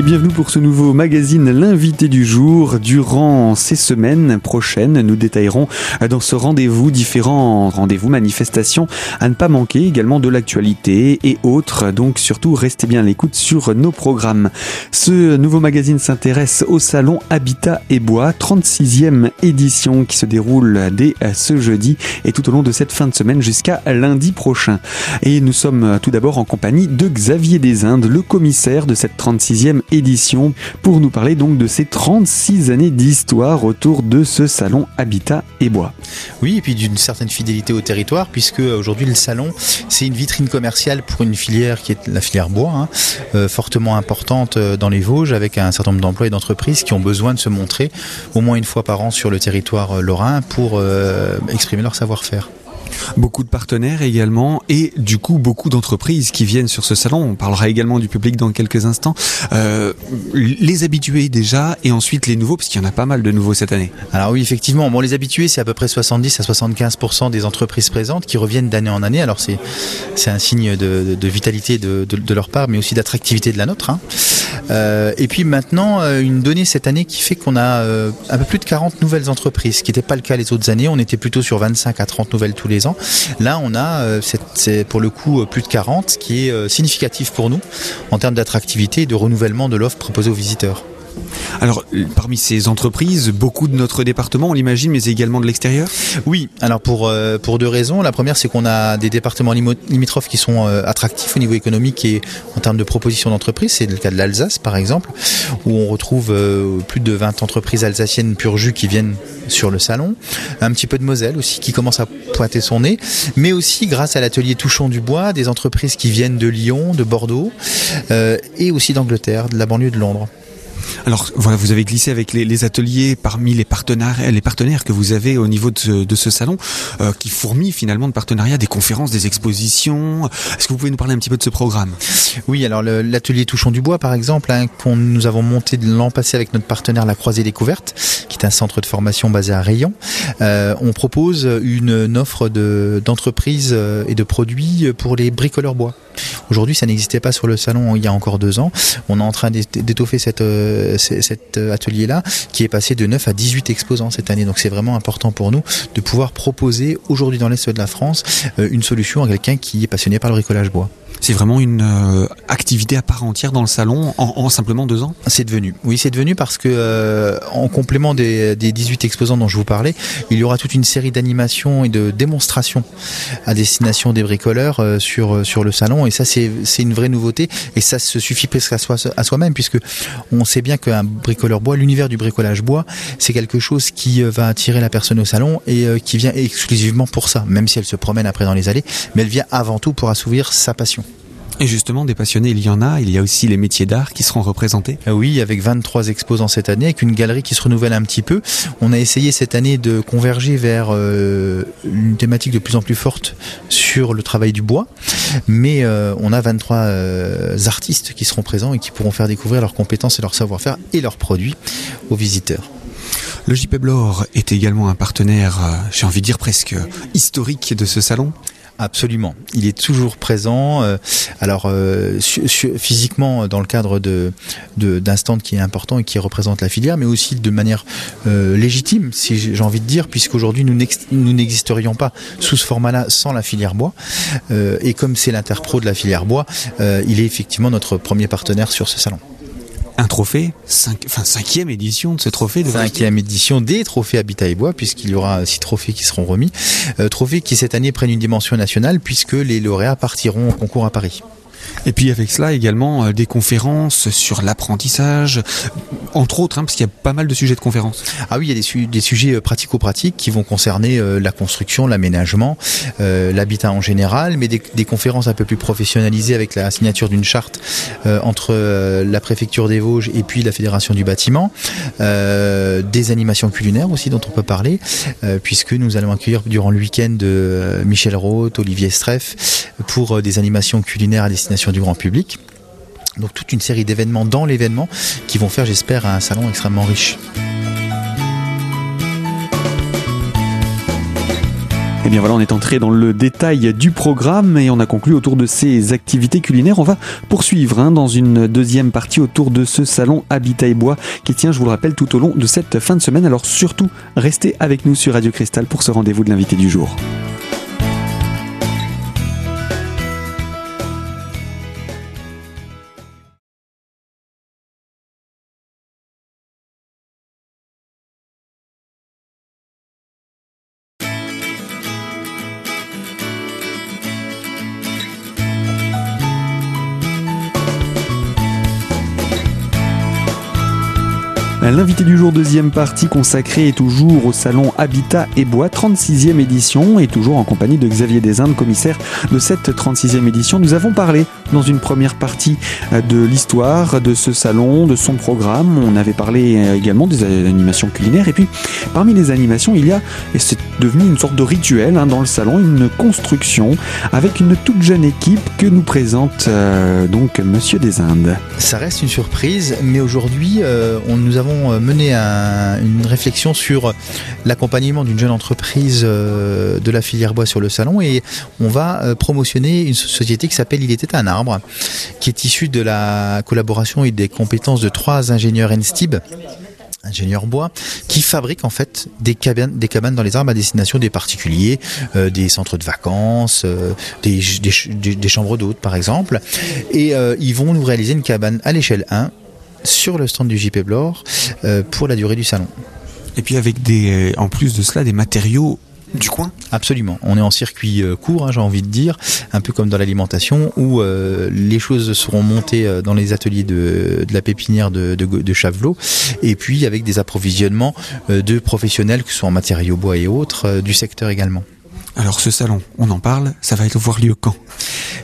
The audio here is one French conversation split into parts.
Et bienvenue pour ce nouveau magazine L'invité du jour. Durant ces semaines prochaines, nous détaillerons dans ce rendez-vous différents rendez-vous, manifestations à ne pas manquer, également de l'actualité et autres. Donc surtout, restez bien à l'écoute sur nos programmes. Ce nouveau magazine s'intéresse au salon Habitat et Bois, 36e édition qui se déroule dès ce jeudi et tout au long de cette fin de semaine jusqu'à lundi prochain. Et nous sommes tout d'abord en compagnie de Xavier des Indes, le commissaire de cette 36e pour nous parler donc de ces 36 années d'histoire autour de ce salon Habitat et Bois. Oui, et puis d'une certaine fidélité au territoire, puisque aujourd'hui le salon, c'est une vitrine commerciale pour une filière qui est la filière bois, hein, euh, fortement importante euh, dans les Vosges, avec un certain nombre d'emplois et d'entreprises qui ont besoin de se montrer au moins une fois par an sur le territoire euh, lorrain pour exprimer leur savoir-faire. Beaucoup de partenaires également et du coup beaucoup d'entreprises qui viennent sur ce salon. On parlera également du public dans quelques instants. Euh, les habitués déjà et ensuite les nouveaux, parce qu'il y en a pas mal de nouveaux cette année. Alors oui, effectivement. Bon, les habitués, c'est à peu près 70 à 75 des entreprises présentes qui reviennent d'année en année. Alors c'est un signe de, vitalité de, de, leur part, mais aussi d'attractivité de la nôtre. Hein. Euh, et puis maintenant, euh, une donnée cette année qui fait qu'on a euh, un peu plus de 40 nouvelles entreprises, ce qui n'était pas le cas les autres années. On était plutôt sur 25 à 30 nouvelles tous les ans. Là, on a, pour le coup plus de 40, ce qui est significatif pour nous en termes d'attractivité et de renouvellement de l'offre proposée aux visiteurs. Alors, parmi ces entreprises, beaucoup de notre département, on l'imagine, mais également de l'extérieur? Oui, alors pour, euh, pour deux raisons. La première, c'est qu'on a des départements limitrophes qui sont euh, attractifs au niveau économique et en termes de propositions d'entreprise. C'est le cas de l'Alsace, par exemple, où on retrouve euh, plus de 20 entreprises alsaciennes pur jus qui viennent sur le salon. Un petit peu de Moselle aussi qui commence à pointer son nez, mais aussi grâce à l'atelier Touchon du Bois, des entreprises qui viennent de Lyon, de Bordeaux et aussi d'Angleterre, de la banlieue de Londres. Alors voilà, vous avez glissé avec les, ateliers parmi les partenaires, les partenaires que vous avez au niveau de ce, salon, euh, qui fourmillent finalement de partenariats, des conférences, des expositions. Est-ce que vous pouvez nous parler un petit peu de ce programme? Oui, alors l'atelier Touchons du Bois, par exemple, hein, qu'on nous avons monté l'an passé avec notre partenaire La Croisée Découverte, qui est un centre de formation basé à Rayon. Euh, on propose une, offre d'entreprises euh, et de produits pour les bricoleurs bois. Aujourd'hui, ça n'existait pas sur le salon il y a encore deux ans. On est en train d'étoffer cette, cet atelier-là qui est passé de 9 à 18 exposants cette année. Donc c'est vraiment important pour nous de pouvoir proposer aujourd'hui dans l'Est de la France euh, une solution à quelqu'un qui est passionné par le bricolage bois. C'est vraiment une euh, activité à part entière dans le salon en, simplement deux ans? C'est devenu. Oui, c'est devenu parce que euh, en complément des, des, 18 exposants dont je vous parlais, il y aura toute une série d'animations et de démonstrations à destination des bricoleurs euh, sur sur le salon et ça c'est une vraie nouveauté et ça se suffit presque à soi à soi-même puisque on sait bien qu'un bricoleur bois, l'univers du bricolage bois, c'est quelque chose qui va attirer la personne au salon et qui vient exclusivement pour ça, même si elle se promène après dans les allées, mais elle vient avant tout pour assouvir sa passion. Et justement, des passionnés, il y en a. Il y a aussi les métiers d'art qui seront représentés. Ah oui, avec 23 exposants cette année, avec une galerie qui se renouvelle un petit peu. On a essayé cette année de converger vers euh, une thématique de plus en plus forte sur le travail du bois. Mais euh, on a 23 euh, artistes qui seront présents et qui pourront faire découvrir leurs compétences et leur savoir-faire et leurs produits aux visiteurs. Le JP Blore est également un partenaire, j'ai envie de dire presque historique de ce salon. Absolument. Il est toujours présent. Euh, alors euh, physiquement dans le cadre de d'un stand qui est important et qui représente la filière, mais aussi de manière euh, légitime, si j'ai envie de dire, puisqu'aujourd'hui nous n'existerions pas sous ce format-là sans la filière bois. et comme c'est l'interpro de la filière bois, il est effectivement notre premier partenaire sur ce salon un trophée, enfin cinquième édition de ce trophée. De cinquième édition des trophées Habitat et Bois, puisqu'il y aura six trophées qui seront remis. Euh, trophées qui cette année prennent une dimension nationale, puisque les lauréats partiront au concours à Paris. Et puis avec cela également euh, des conférences sur l'apprentissage, entre autres, hein, parce qu'il y a pas mal de sujets de conférences. Ah oui, il y a des, sujets euh, pratico-pratiques qui vont concerner euh, la construction, l'aménagement, l'habitat en général, mais des, conférences un peu plus professionnalisées avec la signature d'une charte entre la préfecture des Vosges et puis la fédération du bâtiment, des animations culinaires aussi dont on peut parler, puisque nous allons accueillir durant le week-end Michel Roth, Olivier Streff pour des animations culinaires à destination du grand public. Donc toute une série d'événements dans l'événement qui vont faire, j'espère, un salon extrêmement riche. Eh bien voilà, on est entré dans le détail du programme et on a conclu autour de ces activités culinaires. On va poursuivre hein, dans une deuxième partie autour de ce salon Habitat et Bois qui tient, je vous le rappelle, tout au long de cette fin de semaine. Alors surtout, restez avec nous sur Radio Cristal pour ce rendez-vous de l'invité du jour. L'invité du jour, deuxième partie consacrée est toujours au salon Habitat et Bois, 36e édition, et toujours en compagnie de Xavier Desindes, commissaire de cette 36e édition. Nous avons parlé dans une première partie euh, de l'histoire de ce salon, de son programme. On avait parlé euh, également des animations culinaires. Et puis, parmi les animations, il y a, et c'est devenu une sorte de rituel hein, dans le salon, une construction avec une toute jeune équipe que nous présente euh, donc Monsieur Desindes. Ça reste une surprise, mais aujourd'hui, nous avons euh, mené une réflexion sur l'accompagnement d'une jeune entreprise euh, de la filière bois sur le salon et on va euh, promotionner une société qui s'appelle Il était un arbre, qui est issue de la collaboration et des compétences de trois ingénieurs NSTIB ingénieurs bois, qui fabriquent en fait des cabanes, des cabanes dans les arbres à destination des particuliers, des centres de vacances, des, chambres d'hôtes par exemple. Et ils vont nous réaliser une cabane à l'échelle 1 sur le stand du JP Blore euh, pour la durée du salon. Et puis avec des, euh, en plus de cela, des matériaux du coin Absolument. On est en circuit euh, court, hein, j'ai envie de dire, un peu comme dans l'alimentation, où les choses seront montées dans les ateliers de, la pépinière de, de, Chavelot, et puis avec des approvisionnements de professionnels, que ce soit en matériaux bois et autres, du secteur également. Alors ce salon, on en parle, ça va avoir lieu quand?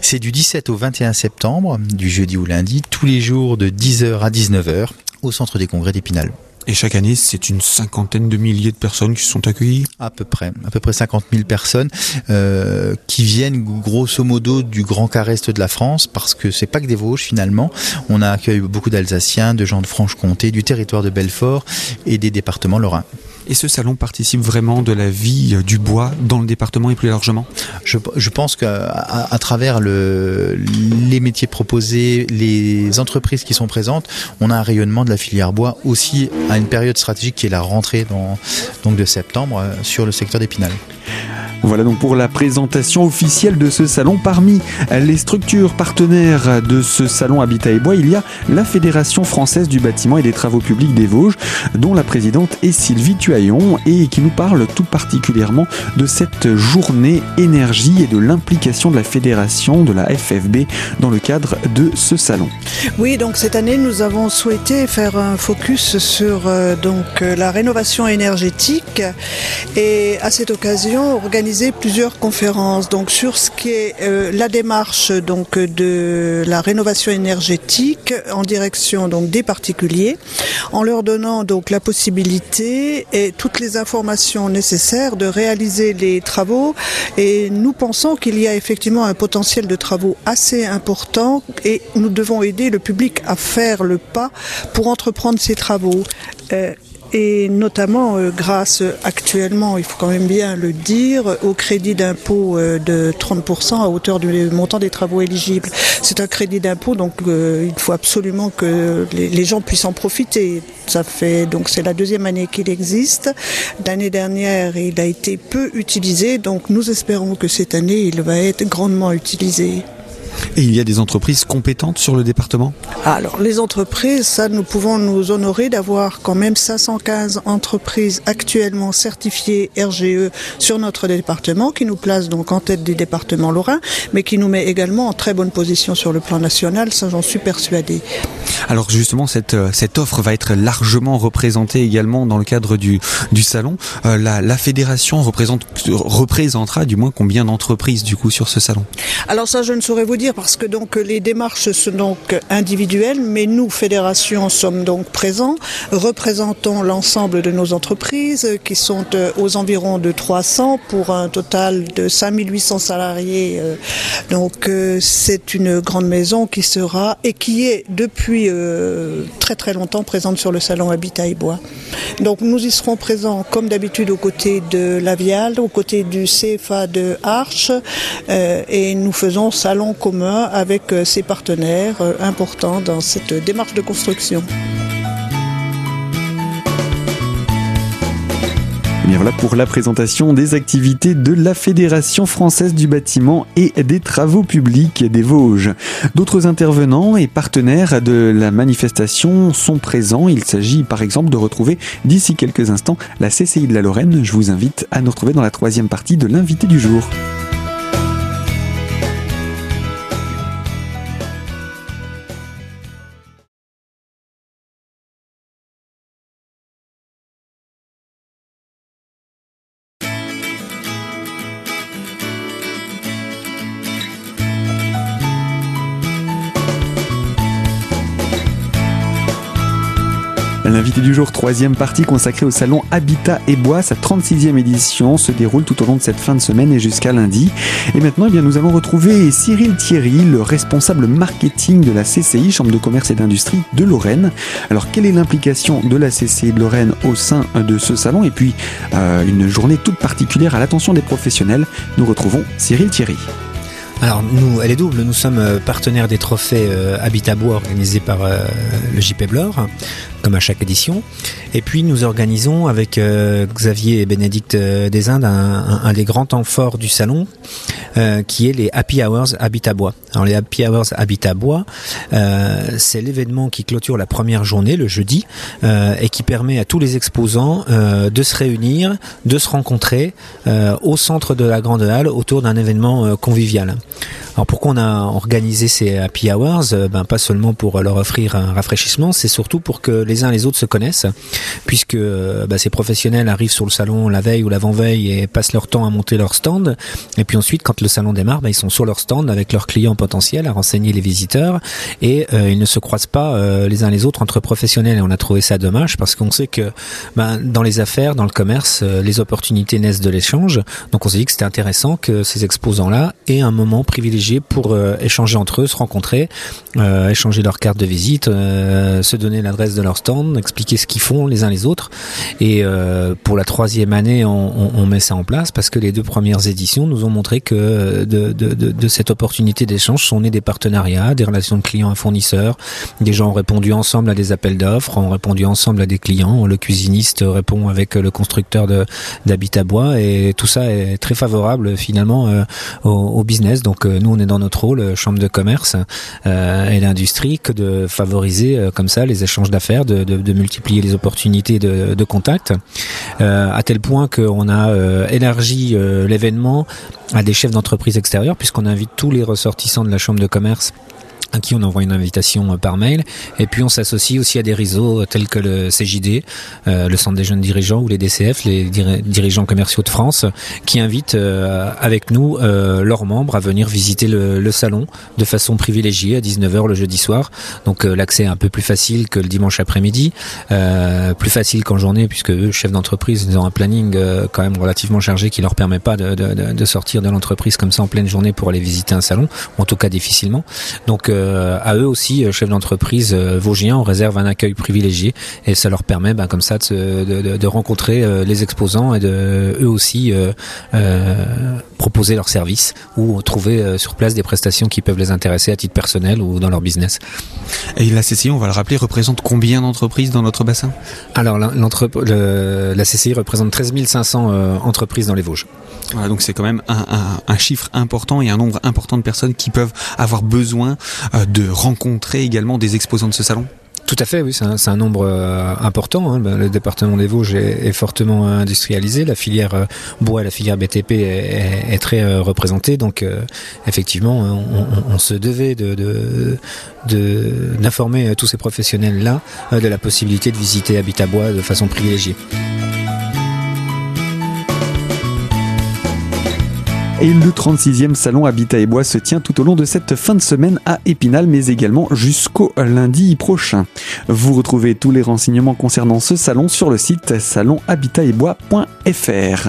C'est du 17 au 21 septembre, du jeudi au lundi, tous les jours de 10h à 19h au centre des congrès d'Épinal. Et chaque année, c'est une cinquantaine de milliers de personnes qui sont accueillies? À peu près, à peu près 50 000 personnes euh, qui viennent grosso modo du Grand Carreste de la France, parce que c'est pas que des Vosges finalement. On a accueilli beaucoup d'Alsaciens, de gens de Franche-Comté, du territoire de Belfort et des départements lorrains. Et ce salon participe vraiment de la vie euh, du bois dans le département et plus largement je, je pense qu'à à travers le, les métiers proposés, les entreprises qui sont présentes, on a un rayonnement de la filière bois aussi à une période stratégique qui est la rentrée dans, donc de septembre euh, sur le secteur d'Épinal. Voilà donc pour la présentation officielle de ce salon. Parmi les structures partenaires de ce salon Habitat et Bois, il y a la Fédération française du bâtiment et des travaux publics des Vosges, dont la présidente est Sylvie Tuaillon et qui nous parle tout particulièrement de cette journée énergie et de l'implication de la fédération de la FFB dans le cadre de ce salon. Oui, donc cette année, nous avons souhaité faire un focus sur euh, euh, la rénovation énergétique et à cette occasion organiser plusieurs conférences donc sur ce qui est euh, la démarche donc de la rénovation énergétique en direction donc des particuliers en leur donnant donc la possibilité et toutes les informations nécessaires de réaliser les travaux et nous pensons qu'il y a effectivement un potentiel de travaux assez important et nous devons aider le public à faire le pas pour entreprendre ces travaux. Euh, et notamment euh, grâce actuellement, il faut quand même bien le dire, au crédit d'impôt euh, de 30% à hauteur du montant des travaux éligibles. C'est un crédit d'impôt, donc euh, il faut absolument que les, gens puissent en profiter. Ça fait donc c'est la deuxième année qu'il existe. L'année dernière, il a été peu utilisé, donc nous espérons que cette année, il va être grandement utilisé. Et il y a des entreprises compétentes sur le département Alors, les entreprises, ça, nous pouvons nous honorer d'avoir quand même 515 entreprises actuellement certifiées RGE sur notre département, qui nous place donc en tête des départements lorrains, mais qui nous met également en très bonne position sur le plan national, ça j'en suis persuadé. Alors justement, cette, euh, cette offre va être largement représentée également dans le cadre du, du salon. Euh, la, la fédération représente, représentera du moins combien d'entreprises du coup sur ce salon? Alors ça, je ne saurais vous dire parce que donc les démarches sont donc individuelles, mais nous, fédération, sommes donc présents, représentons l'ensemble de nos entreprises qui sont euh, aux environs de 300 pour un total de 5800 salariés. Euh. Donc euh, c'est une grande maison qui sera et qui est depuis très très longtemps présente sur le salon Habitat et Bois. Donc nous y serons présents comme d'habitude aux côtés de l'Avial, aux côtés du CFA de Arche et nous faisons salon commun avec ses partenaires importants dans cette démarche de construction. bien voilà pour la présentation des activités de la Fédération française du bâtiment et des travaux publics des Vosges. D'autres intervenants et partenaires de la manifestation sont présents. Il s'agit par exemple de retrouver d'ici quelques instants la CCI de la Lorraine. Je vous invite à nous retrouver dans la troisième partie de l'invité du jour. L'invité du jour, troisième partie consacrée au salon Habitat et Bois. Sa 36e édition se déroule tout au long de cette fin de semaine et jusqu'à lundi. Et maintenant, eh nous allons retrouver Cyril Thierry, le responsable marketing de la CCI, Chambre de commerce et d'industrie de Lorraine. Alors, quelle est l'implication de la CCI de Lorraine au sein de ce salon? Et puis, euh, une journée toute particulière à l'attention des professionnels. Nous retrouvons Cyril Thierry. Alors nous, elle est double. Nous sommes euh, partenaires des trophées euh, Habitat Bois organisés par le JP Blore comme à chaque édition. Et puis nous organisons avec euh, Xavier et Bénédicte euh, des Indes un, des grands temps du salon, euh, qui est les Happy Hours Habitat Bois. Alors les Happy Hours Habitat Bois, c'est l'événement qui clôture la première journée, le jeudi, et qui permet à tous les exposants de se réunir, de se rencontrer au centre de la grande halle autour d'un événement convivial. Alors pourquoi on a organisé ces Happy Hours? Ben pas seulement pour leur offrir un rafraîchissement, c'est surtout pour que les uns les autres se connaissent, puisque euh, bah, ces professionnels arrivent sur le salon la veille ou l'avant-veille et passent leur temps à monter leur stand. Et puis ensuite, quand le salon démarre, bah, ils sont sur leur stand avec leurs clients potentiels à renseigner les visiteurs et euh, ils ne se croisent pas euh, les uns les autres entre professionnels. Et on a trouvé ça dommage parce qu'on sait que bah, dans les affaires, dans le commerce, les opportunités naissent de l'échange. Donc on s'est dit que c'était intéressant que ces exposants-là aient un moment privilégié pour échanger entre eux, se rencontrer, échanger leurs cartes de visite, se donner l'adresse de leur stand, expliquer ce qu'ils font les uns les autres. Et euh, pour la troisième année, on, met ça en place parce que les deux premières éditions nous ont montré que de cette opportunité d'échange sont nés des partenariats, des relations de clients à fournisseurs. Des gens ont répondu ensemble à des appels d'offres, ont répondu ensemble à des clients. Le cuisiniste répond avec le constructeur d'habitat bois et tout ça est très favorable finalement euh, au, business. Donc euh, nous, on est dans notre rôle, chambre de commerce euh, et d'industrie, que de favoriser euh, comme ça les échanges d'affaires de, multiplier les opportunités de, de contact, euh, à tel point qu'on a euh, élargi euh, l'événement à des chefs d'entreprise extérieurs, puisqu'on invite tous les ressortissants de la chambre de commerce à qui on envoie une invitation euh, par mail. Et puis on s'associe aussi à des réseaux euh, tels que le CJD, euh, le Centre des jeunes dirigeants, ou les DCF, les dirigeants commerciaux de France, qui invitent avec nous leurs membres à venir visiter le, salon de façon privilégiée à 19h le jeudi soir. Donc l'accès est un peu plus facile que le dimanche après-midi, plus facile qu'en journée puisque eux, chefs d'entreprise, ils ont un planning quand même relativement chargé qui leur permet pas de, de, de sortir de l'entreprise comme ça en pleine journée pour aller visiter un salon, ou en tout cas difficilement. Donc euh, à eux aussi, euh, chefs d'entreprise euh, vosgiens, on réserve un accueil privilégié et ça leur permet ben, comme ça de, de, de, rencontrer les exposants et de eux aussi proposer leurs services ou trouver sur place des prestations qui peuvent les intéresser à titre personnel ou dans leur business. Et la CCI, on va le rappeler, représente combien d'entreprises dans notre bassin? Alors la, la CCI représente 13 500 entreprises dans les Vosges. Voilà, donc c'est quand même un, un, un, chiffre important et un nombre important de personnes qui peuvent avoir besoin euh, de rencontrer également des exposants de ce salon? Tout à fait, oui, c'est un, nombre euh, important. Hein. Ben, le département des Vosges est, fortement industrialisé. La filière euh, bois, la filière BTP est, très représentée. Donc, effectivement, on, on, se devait de, d'informer tous ces professionnels-là de la possibilité de visiter Habitat Bois de façon privilégiée. Et le 36e salon Habitat et Bois se tient tout au long de cette fin de semaine à Épinal, mais également jusqu'au lundi prochain. Vous retrouvez tous les renseignements concernant ce salon sur le site salonhabitatetbois.fr.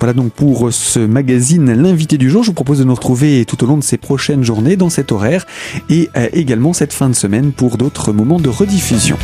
Voilà donc pour ce magazine L'invité du jour. Je vous propose de nous retrouver tout au long de ces prochaines journées dans cet horaire et euh, également cette fin de semaine pour d'autres moments de rediffusion.